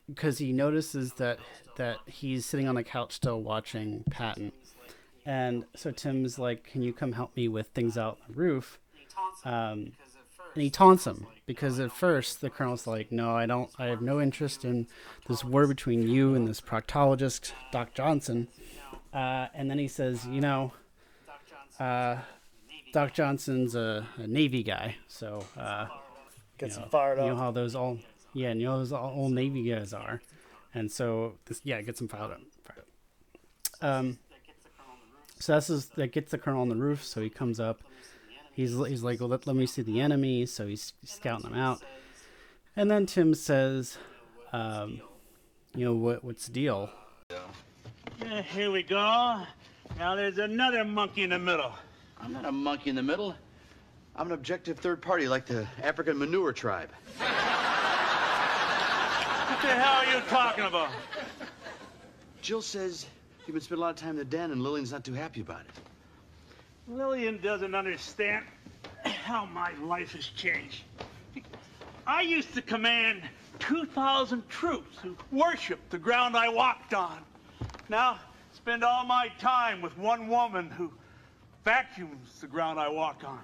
because he notices that that he's sitting on the couch still watching Patton, and so Tim's like, "Can you come help me with things out on the roof?" Um, and he taunts him because at first the colonel's like, "No, I don't. I have no interest in this war between you and this proctologist, Doc Johnson." Uh, and then he says, "You know, uh, Doc Johnson's a, a Navy guy, so uh, Gets you know, him fired you know how those all, yeah, and you know those all old Navy guys are, and so this, yeah, it gets him fired up. Fired up. Um, so that's his, that gets the colonel on the roof. So he comes up. He's he's like, well, let, let me see the enemy. So he's scouting them out, and then Tim says, um, you know what what's the deal? Eh, Here we go. Now there's another monkey in the middle. I'm not a monkey in the middle. I'm an objective third party like the African manure tribe. What the hell are you talking about? Jill says you've been spending a lot of time in the den and Lillian's not too happy about it. Lillian doesn't understand how my life has changed. I used to command 2,000 troops who worshiped the ground I walked on. Now, spend all my time with one woman who vacuums the ground I walk on.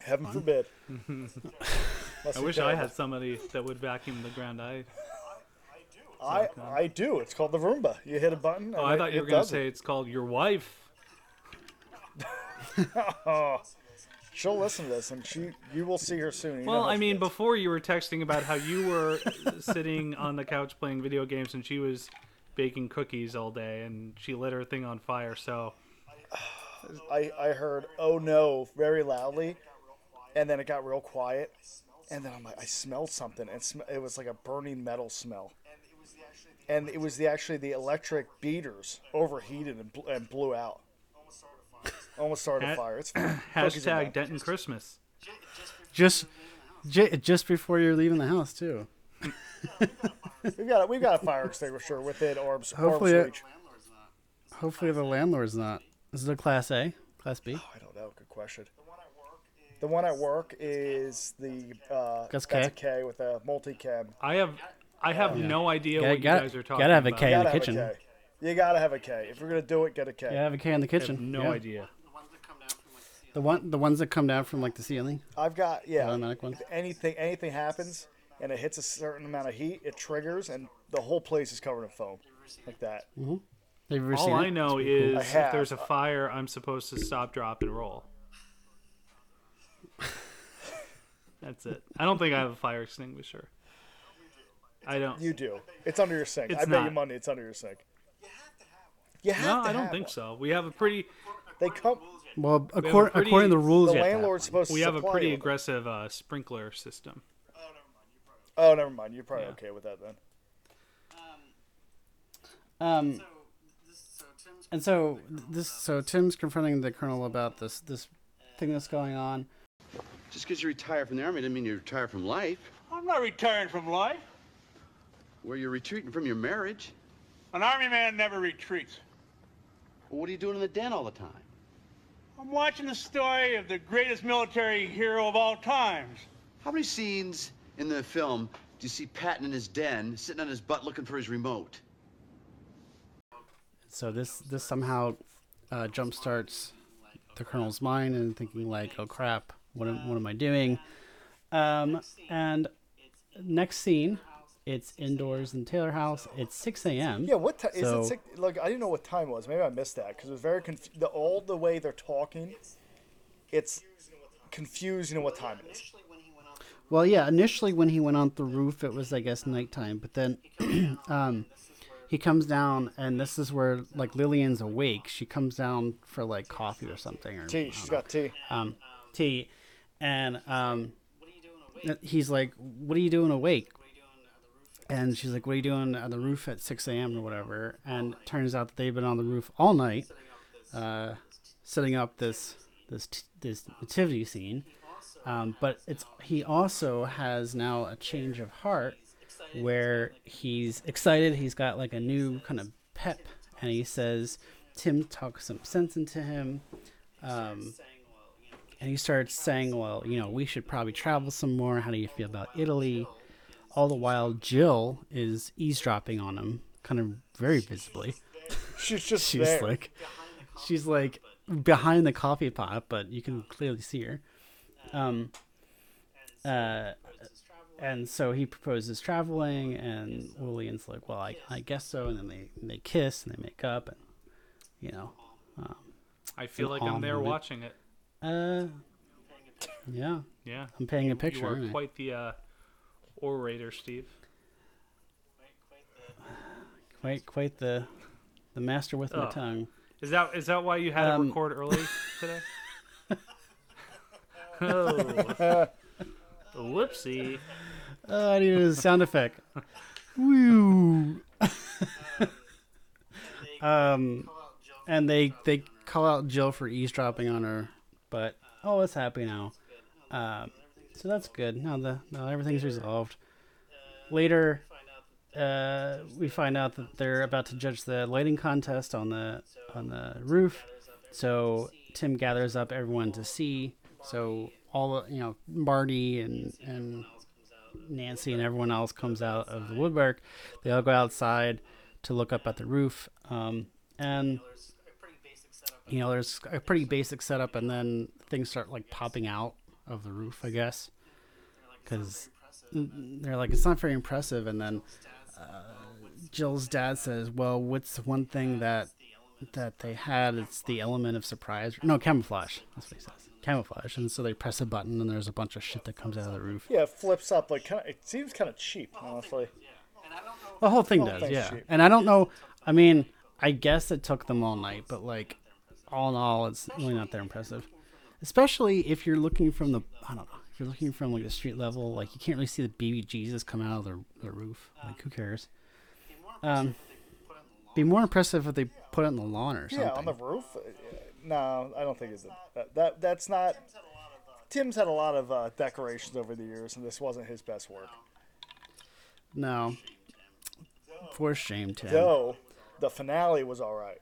Heaven forbid. I wish I had somebody that would vacuum the ground. I I do. I do. It's called the Roomba. You hit a button. oh, and I it- thought you were gonna say it's called your wife. Oh, she'll listen to this, and she you will see her soon. You Well, I mean, gets. before you were texting about how you were sitting on the couch playing video games and she was baking cookies all day and she lit her thing on fire. So I I heard oh no very loudly, and then it got real quiet, and then I'm like I smelled something, and sm- it was like a burning metal smell. And it was the actually the electric beaters overheated and, bl- and blew out. Almost started a Ha- fire. It's fine. Cookies are hashtag done. Denton Christmas. Just j- just before you're leaving the house too. We've got a, we've got a fire extinguisher within Orbs. Hopefully Orbs it- Hopefully the landlord's not. Is it a class A? Class B? I don't know. Good question. The one at work is the uh, That's that's a K? K with a multi-cam. I have I have no idea Gotta- what gotta- you guys are talking gotta have a K about. In the kitchen. You gotta have a K. If you're gonna do it, get a K. Yeah, I have a K in the I have kitchen. no yeah. idea. The one, the ones that come down from like the ceiling. I've got yeah. automatic ones? If anything anything happens and it hits a certain amount of heat, it triggers and the whole place is covered in foam, like that. Have you ever All I it? know It's pretty is I if there's a fire, I'm supposed to stop, drop, and roll. That's it. I don't think I have a fire extinguisher. I don't. You do. It's under your sink. It's I bet you money it's under your sink. You have No, to I don't think one. so. We have a pretty They come. Well, have a according, pretty- according to the rules, The you have to have landlord's supposed to we have a pretty you with it. aggressive uh, sprinkler system. Oh, never mind. You're probably Yeah. okay with that then. Um, Um. and so this, so Tim's confronting the colonel about this this thing that's going on. Just because you retire from the army doesn't mean you retire from life. I'm not retiring from life. Where you're retreating from your marriage. An army man never retreats. Well, what are you doing in the den all the time? I'm watching the story of the greatest military hero of all times. How many scenes in the film do you see Patton in his den, sitting on his butt looking for his remote? So this this somehow uh, jumpstarts the colonel's mind and thinking like, oh crap, what am, what am I doing? Um, and next scene, it's indoors in Taylor House. It's 6 a.m. Yeah, what time is it? Six, like I didn't know what time it was. Maybe I missed that because it was very confused. the all the way they're talking. It's confusing you know what time it is. Well, yeah. Initially, when he went on the roof, it was I guess nighttime. But then, um, he comes down, and this is where like Lillian's awake. She comes down for like coffee or something, or Tea. She's got tea. um, tea, and um, he's like, "What are you doing awake?" And she's like, "What are you doing on the roof at 6 a.m. or whatever?" And it turns out that they've been on the roof all night, uh, setting up this this this nativity scene. Um, but it's he also has now a change of heart, where he's excited. He's got like a new kind of pep, and he says, "Tim talks some sense into him." Um, and he starts saying, "Well, you know, we should probably travel some more. How do you feel about Italy?" All the while, Jill is eavesdropping on him, kind of very visibly. She's just she's there. like she's like behind the coffee pot, but you can clearly see her. Um, uh, and so he proposes traveling, and Lillian's like, "Well, I, I guess so." And then they they kiss and they make up, and you know, um, I feel like I'm there moment. watching it. uh, yeah, Yeah. I'm painting a picture. are aren't quite the uh, orator, Steve. quite quite the the master with my Oh. tongue. Is that is that why you had Um, to record early today? Oh. Whoopsie. Oh, I needed a sound effect. Woo. um, and they they call out Jill for eavesdropping on her, but oh, it's happy now. Um, so that's good. Now the now everything's resolved. Later, uh, we find out that they're about to judge the lighting contest on the on the roof. So Tim gathers up everyone to see. So all you know Marty and and Nancy and everyone else comes out of the woodwork. They all go outside to look up at the roof. Um, and you know, there's a pretty basic setup, and then things start like popping out of the roof, I guess, because they're like it's not very impressive. And then uh, Jill's dad says, "Well, what's one thing that that they had? It's the element of surprise. No, camouflage. That's what he says. Camouflage." And so they press a button, and there's a bunch of shit that comes out of the roof. Yeah, it flips up like kind of. It seems kind of cheap, honestly. The whole thing does, yeah. cheap. And I don't know. I mean, I guess it took them all night, but like, all in all, it's really not that impressive. Especially if you're looking from the, I don't know, if you're looking from like the street level, like you can't really see the baby Jesus come out of the, the roof. Like, who cares? Um, be more impressive if they put it on the lawn or something. Yeah, on the roof. Uh, No, I don't think it's that, that. That's not. Tim's had a lot of uh, decorations over the years, and this wasn't his best work. No. For shame, Tim. Though the finale was all right.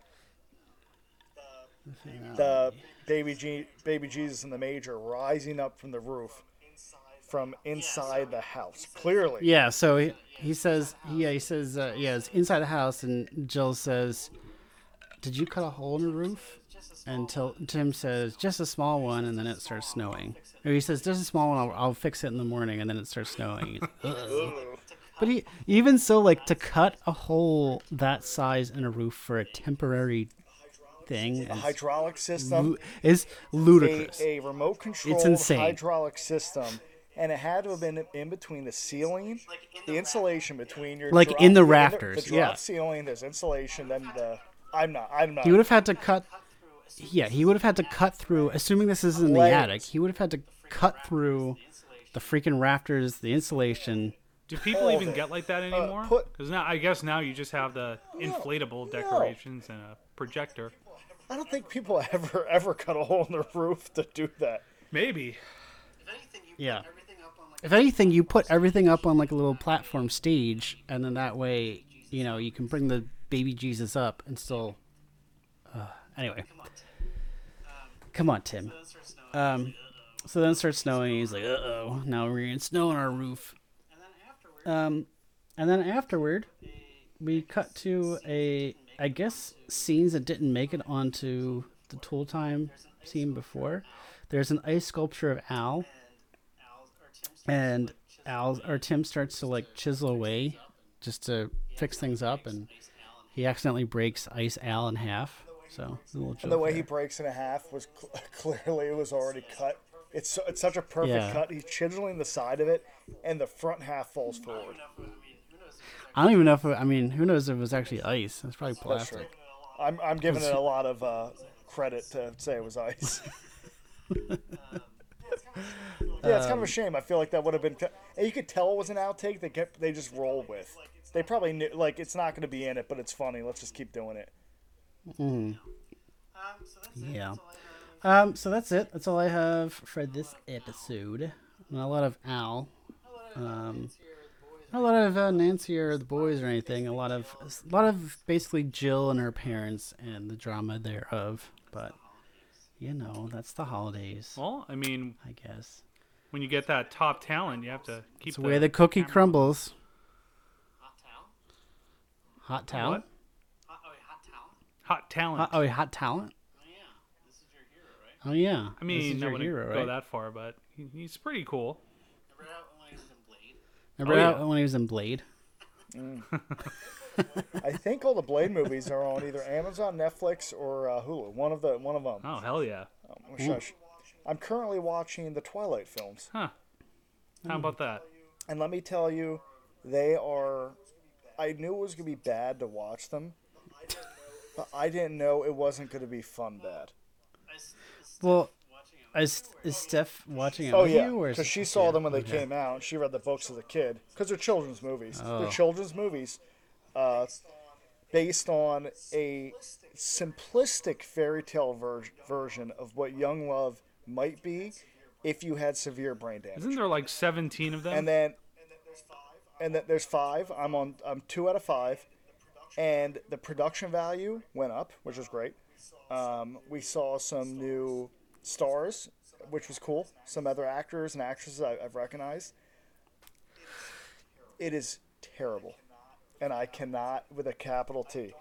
The baby G, baby Jesus and the Major rising up from the roof, from inside the house. Clearly, Yeah, so he, he says, yeah, he says, uh, yeah, it's inside the house, and Jill says, "Did you cut a hole in the roof?" And Til- Tim says, "Just a small one," and then it starts snowing. Or he says, "Just a small one. I'll, I'll fix it in the morning," and then it starts snowing. But he, even so, like to cut a hole that size in a roof for a temporary thing a hydraulic system, is ludicrous. a, a remote controlled insane. hydraulic system, and it had to have been in between the ceiling, the insulation between your Like drop- in the the rafters, drop yeah. ceiling. There's insulation. Then the I'm not. I'm not. He would have had to cut. Yeah, he would have had to cut through. Assuming this is in the Layers. attic, he would have had to cut through the freaking rafters, the insulation. Do people All even get like that anymore? put- Because now I guess now you just have the inflatable decorations and a projector. I don't think people ever ever cut a hole in the roof to do that. Maybe. Yeah. If anything, you put everything up on like a little platform stage, and then that way, you know, you can bring the baby Jesus up and still. Uh, anyway. Come on, Tim. Um, so then it starts snowing. He's like, "Uh oh, now we're getting snow on our roof." Um, and then afterward, we cut to a, I guess, scenes that didn't make it onto the Tool Time scene before. There's an ice sculpture of Al, and Al or Tim starts to like chisel away just to fix things up, and he accidentally breaks Ice Al in half. So a little And the way there. he breaks in half was cl- clearly it was already cut. It's so, it's such a perfect Yeah. cut. He's chiseling the side of it, and the front half falls forward. I don't even know if it, I mean who knows if it was actually ice. It's probably plastic. I'm I'm giving it a lot of uh, credit to say it was ice. yeah, it's kind Um, of a shame. I feel like that would have been. And you could tell it was an outtake. They kept they just roll with. They probably knew like it's not going to be in it, but it's funny. Let's just keep doing it. Yeah. Um, so that's it. That's all I have for this episode. Not a lot of Al. Um, not a lot of uh, Nancy or the boys or anything. A lot of a lot of basically Jill and her parents and the drama thereof. But you know, that's the holidays. Well, I mean, I guess when you get that top talent, you have to keep it's the way the cookie crumbles. Hot town. Hot towel. What? Hot, wait, hot towel? Hot talent. Hot, oh, hot talent. Oh yeah, this is your hero, right? Oh yeah. I mean, this I your wouldn't hero, go right? that far, but he, he's pretty cool. Remember how when he was in Blade? Remember Oh, yeah. when he was in Blade? I think all the Blade movies are on either Amazon, Netflix, or uh, Hulu. One of the one of them. Oh hell yeah! Oh, shush. I'm currently watching the Twilight films, Huh? How about that? and let me tell you, they are. I knew it was gonna be bad to watch them, but I didn't know it wasn't gonna be fun bad. I s- s- Well, watching it. is is Steph watching it Oh yeah, you, or because she saw yeah, them when they okay. came out. and She read the books as a kid because they're children's movies. Oh. They're children's movies, uh, based on a simplistic fairy tale ver- version of what young love might be if you had severe brain damage. Isn't there like 17 of them? and then and then there's five. I'm on. I'm two out of five, and the production value went up, which was great. Um, we saw some new stars, which was cool. Some other actors and actresses I, I've recognized. It is terrible, and I cannot with a capital T.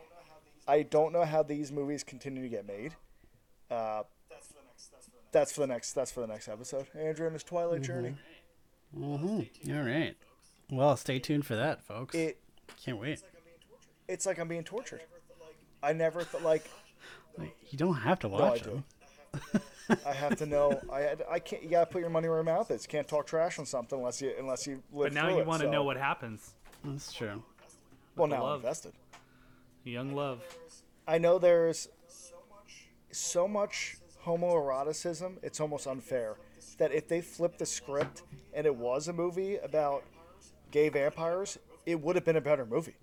I don't know how these movies continue to get made. Uh, that's for the next. That's for the next episode. Andrew and his Twilight Journey. Mm-hmm. All right. Well, stay tuned for that, folks. It Can't wait. It's like I'm being tortured. I never thought like Like, you don't have to I watch do. them. I have to know. I I can't. You gotta put your money where your mouth is. You can't talk trash on something unless you unless you live but now you want to so- know what happens. That's true. Well, the now I'm invested. Young love. I know there's so much homoeroticism. It's almost unfair that if they flipped the script and it was a movie about gay vampires, it would have been a better movie.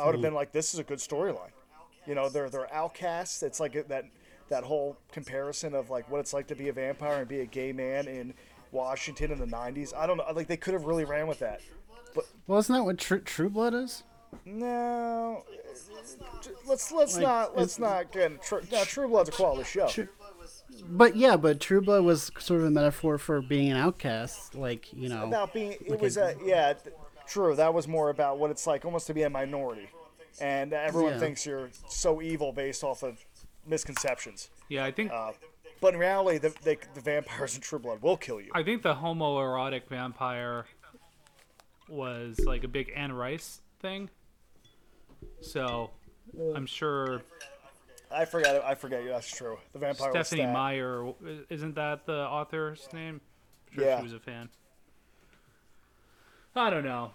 I would have hmm. been like, this is a good storyline. You know, they're they're outcasts. It's like that that whole comparison of like what it's like to be a vampire and be a gay man in Washington in the '90s. I don't know. Like they could have really ran with that. But Well, isn't that what True, True Blood is? no, let's let's Like, not let's not get True, now, True Blood's a quality show. True, But yeah, but True Blood was sort of a metaphor for being an outcast. Like you know, about being it Like was a- a yeah true that was more about what it's like almost to be a minority and everyone Yeah. thinks you're so evil based off of misconceptions Yeah, I think uh, but in reality the, they, the vampires in true blood will kill you I think the homoerotic vampire was like a big Anne Rice thing. So I'm sure i forget it i forget you that's true the vampire Stephenie Stat. Meyer isn't that the author's name? I'm sure Yeah. she was a fan. I don't know.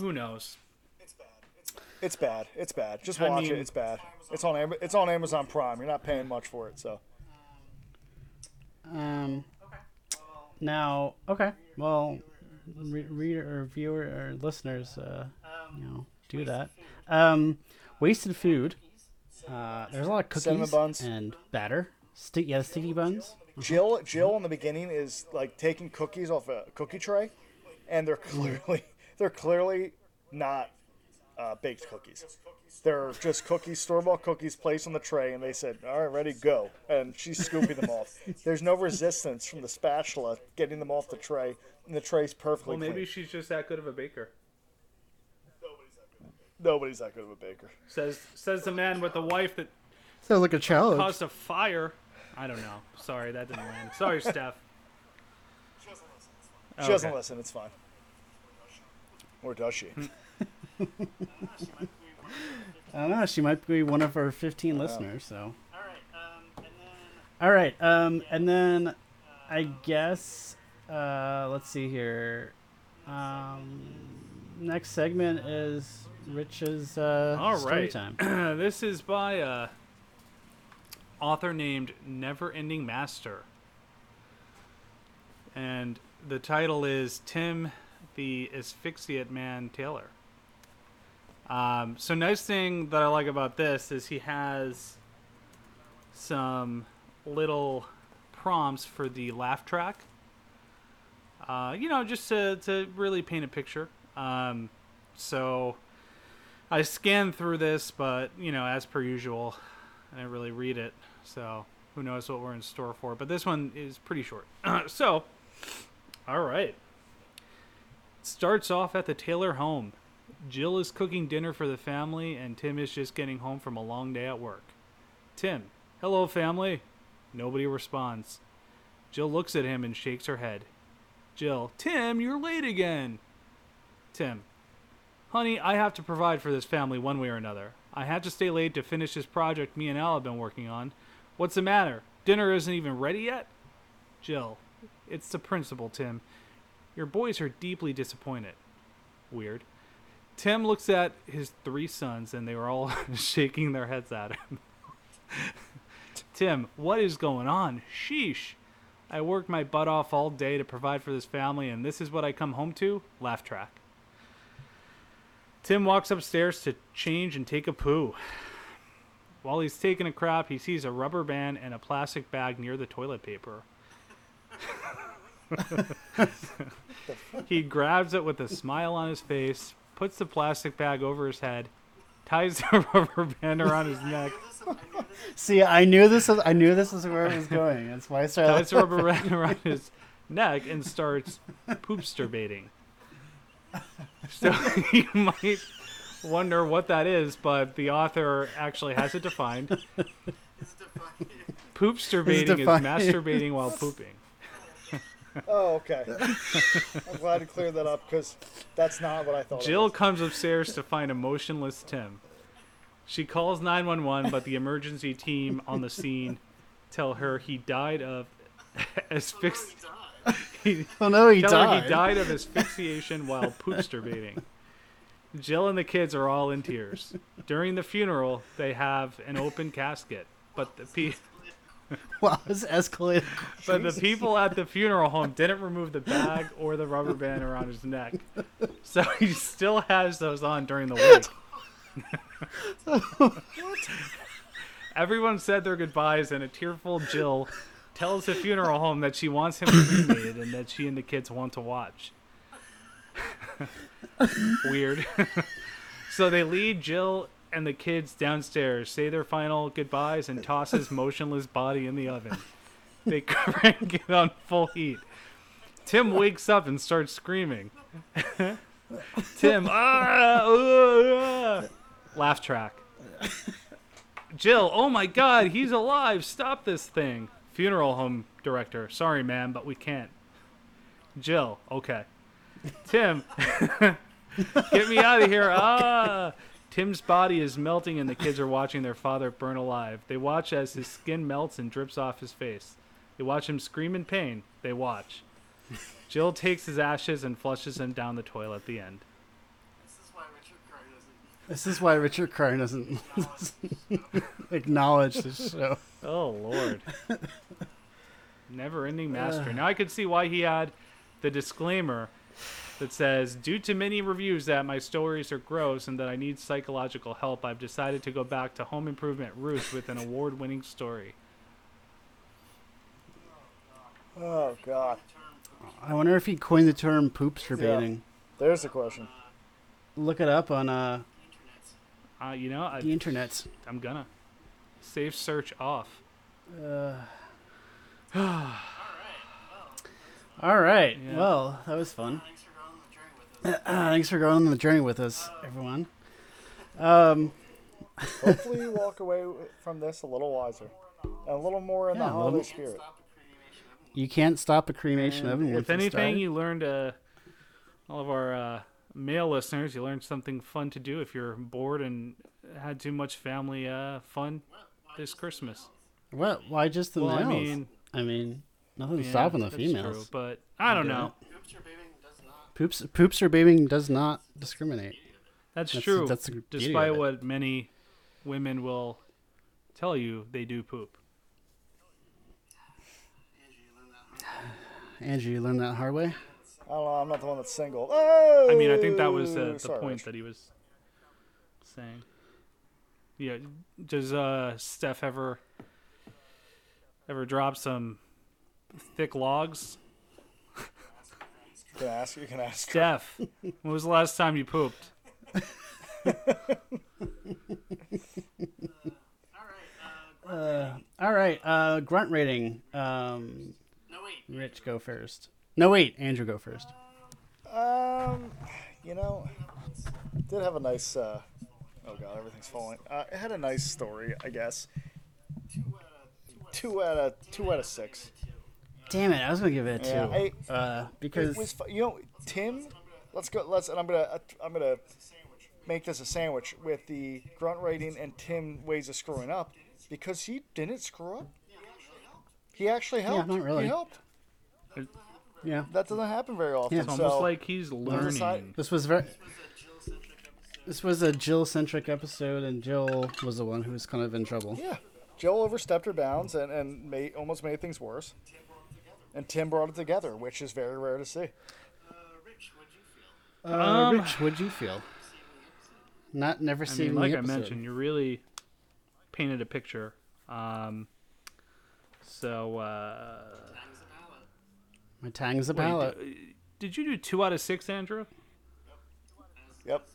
Who knows? it's bad it's it's bad It's bad. just I watch mean- it it's bad it's on Am- it's on amazon prime you're not paying much for it so Um. Now, okay. Well, re- reader or viewer or listeners, uh, you know, do that. Um, wasted food. Uh, there's a lot of Cinnamon cookies buns. and batter. Stick, yeah, sticky buns. Jill, Jill in the beginning is like taking cookies off a cookie tray, and they're clearly they're clearly not uh, baked cookies. They're just cookies, store bought cookies placed on the tray, and they said, "All right, ready, go." And she's scooping them off. There's no resistance from the spatula getting them off the tray, and the tray's perfectly Well, maybe clean. she's just that good of a baker. Nobody's that good of a baker. Says says the man with the wife that Sounds like a challenge. caused a fire. I don't know. Sorry, that didn't land. Sorry, Steph. She doesn't Okay. listen. It's fine. Or does she? I don't know. She might be one of our 15 listeners. So. All right, um, and then All right. Um, and then I guess uh, let's see here. Um, next segment is Rich's uh, All story time. this is by a author named Never Ending Master. And the title is Tim the Asphyxiate Man Taylor. Um, so nice thing that I like about this is he has some little prompts for the laugh track. Uh, you know, just to, to really paint a picture. Um, so I scanned through this, but you know, as per usual, I didn't really read it, so who knows what we're in store for. But this one is pretty short. so, all right. Starts off at the Taylor home. Jill is cooking dinner for the family, and Tim is just getting home from a long day at work. Tim, hello, family. Nobody responds. Jill looks at him and shakes her head. Jill, Tim, you're late again. Tim, honey, I have to provide for this family one way or another. I had to stay late to finish this project me and Al have been working on. What's the matter? Dinner isn't even ready yet? Jill, it's the principal, Tim. Your boys are deeply disappointed. Weird. Tim looks at his three sons, and they were all shaking their heads at him. Tim, what is going on? Sheesh. I worked my butt off all day to provide for this family, and this is what I come home to? Laugh track. Tim walks upstairs to change and take a poo. While he's taking a crap, he sees a rubber band and a plastic bag near the toilet paper. he grabs it with a smile on his face, puts the plastic bag over his head, ties the rubber band around his neck, See, I knew this. Was, I knew this was where it was going. That's why I started. ties the rubber band around his neck, and starts poopster baiting. So you might wonder what that is, but the author actually has it defined. Poopster baiting is masturbating while pooping. Oh, okay. I'm glad to clear that up because that's not what I thought. Jill comes upstairs to find a motionless Tim. She calls 911, but the emergency team on the scene tell her he died of asphyx- oh, he, oh no, he died. he died of asphyxiation while poopster Jill and the kids are all in tears. During the funeral, they have an open casket, but the pe- Wow, this escalated. but the people at the funeral home didn't remove the bag or the rubber band around his neck, so he still has those on during the wake. Everyone said their goodbyes, and a tearful Jill tells the funeral home that she wants him cremated and that she and the kids want to watch. Weird. so they lead Jill and the kids downstairs, say their final goodbyes, and toss his motionless body in the oven. They crank it on full heat. Tim wakes up and starts screaming. Tim, ah, uh, ah. laugh track. Jill, oh my god, he's alive. Stop this thing. Funeral home director, sorry, ma'am, but we can't. Jill, okay. Tim, get me out of here. Ah. Tim's body is melting and the kids are watching their father burn alive. They watch as his skin melts and drips off his face. They watch him scream in pain. They watch. Jill takes his ashes and flushes them down the toilet at the end. This is why Richard Crane doesn't. This is why Richard Karn doesn't acknowledge this show. Oh lord. Never ending master. Now I could see why he had the disclaimer that says, Due to many reviews that my stories are gross and that I need psychological help, I've decided to go back to Home Improvement Roots with an award winning story. Oh God. I wonder if he coined the term poopster Yeah. baiting. There's a question. Look it up on uh, Uh, you know, the I, internet. I'm gonna. Safe search off. All right. Yeah. Well, that was fun. Thanks for going on the journey. Thanks for going on the journey with us, everyone. Um, Hopefully, you walk away from this a little wiser and a little more in Yeah, the a holiday spirit. Stop the cremation oven. you can't stop a cremation oven. once if anything, you learned, uh, all of our uh, male listeners, you learned something fun to do if you're bored and had too much family uh, fun this Christmas. what? Why just the Well, I males? mean, I mean, nothing's Yeah, stopping the females. True, but I don't do know. Poops or bathing does not. Poops, poops or babying does not discriminate. That's, That's- true. that's the Despite what many women will tell you, they do poop. Angie, you learned that. Andrew, you learned that hard way. I don't know. I'm not the one that's single. Oh, I mean, I think that was uh, the sorry, point Rich. that he was saying. Yeah, does uh, Steph ever ever drop some thick logs? You I ask. You can I ask. Steph, when was the last time you pooped? All right. Uh, All right. Uh, grunt rating. Um, no wait. Rich, go first. No, wait. Andrew, go first. Um, you know, did have a nice. Uh, oh god, everything's falling. Uh, it had a nice story, I guess. Two out of two out of six. Damn it! I was gonna give it a two. Yeah, I- uh, because It was, fu- you know, Tim. Let's go. Let's. And I'm gonna. I'm gonna make this a sandwich with the grunt rating and Tim ways of screwing up because he didn't screw up. He actually helped. Yeah, not really. He helped. yeah, That doesn't happen very often. Yeah. It's so almost like he's learning. this was very. This was a Jill centric episode, and Jill was the one who was kind of in trouble. Yeah, Jill overstepped her bounds and and made almost made things worse. And Tim brought it together, which is very rare to see. Uh, Um, Rich, what'd you feel? Not never I mean, like the I mentioned, you really painted a picture. Um, so, uh, My tang's a wait, palate. did you do two out of six, Andrew? Yep.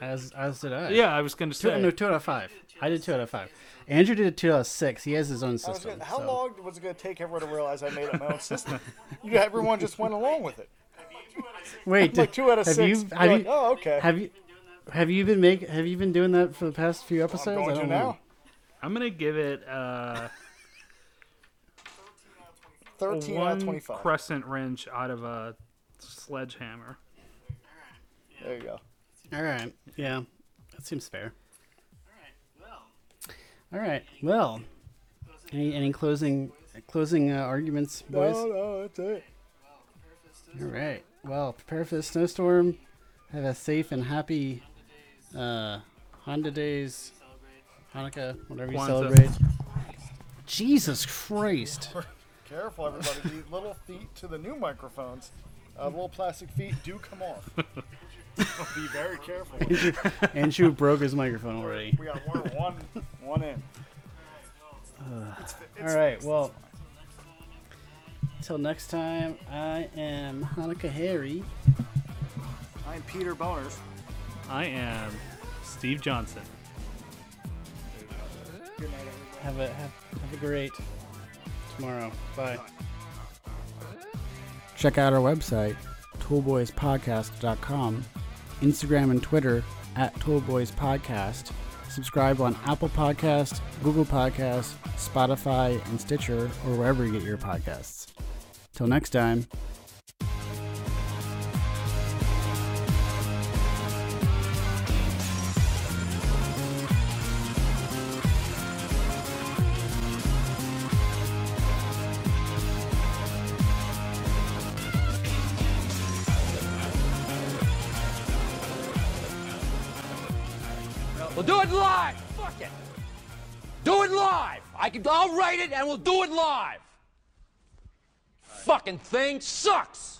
As as did I. Yeah, I was going to Two, say. no, two out of five. I did two out of five. Andrew did two out of six. He has his own system. gonna, how so- long was it going to take everyone to realize I made up my own system? you, everyone just went along with it. Wait, Like did- two out of have six. You, have like, you, oh, okay. have you have you been make have you been doing that for the past few episodes? I'm going to don't now. know. I'm going to give it uh, 13 out of one 25. crescent wrench out of a sledgehammer. There you go. All right. Yeah, that seems fair. All right. Well, any any closing closing uh, arguments, boys? No, no, that's it. All right. Well, prepare for the snowstorm. Have a safe and happy uh, Honda Days, Hanukkah, whatever you Kwanzaa. celebrate. Jesus Christ! Careful, everybody. These little feet to the new microphones, uh, little plastic feet do come off. Be very careful. Andrew, Andrew broke his microphone already. We got we're one, one in. Uh, all right. Well, until next time, I am Hanukkah Harry. I'm Peter Bonerz. I am Steve Johnson. Good night, everybody. Have a have, have a great tomorrow. Bye. Check out our website, toolboyspodcast.com, Instagram and Twitter at toolboyspodcast. Subscribe on Apple Podcast, Google Podcast, Spotify, and Stitcher, or wherever you get your podcasts. Till next time. I'll write it and we'll do it live. Fucking thing sucks.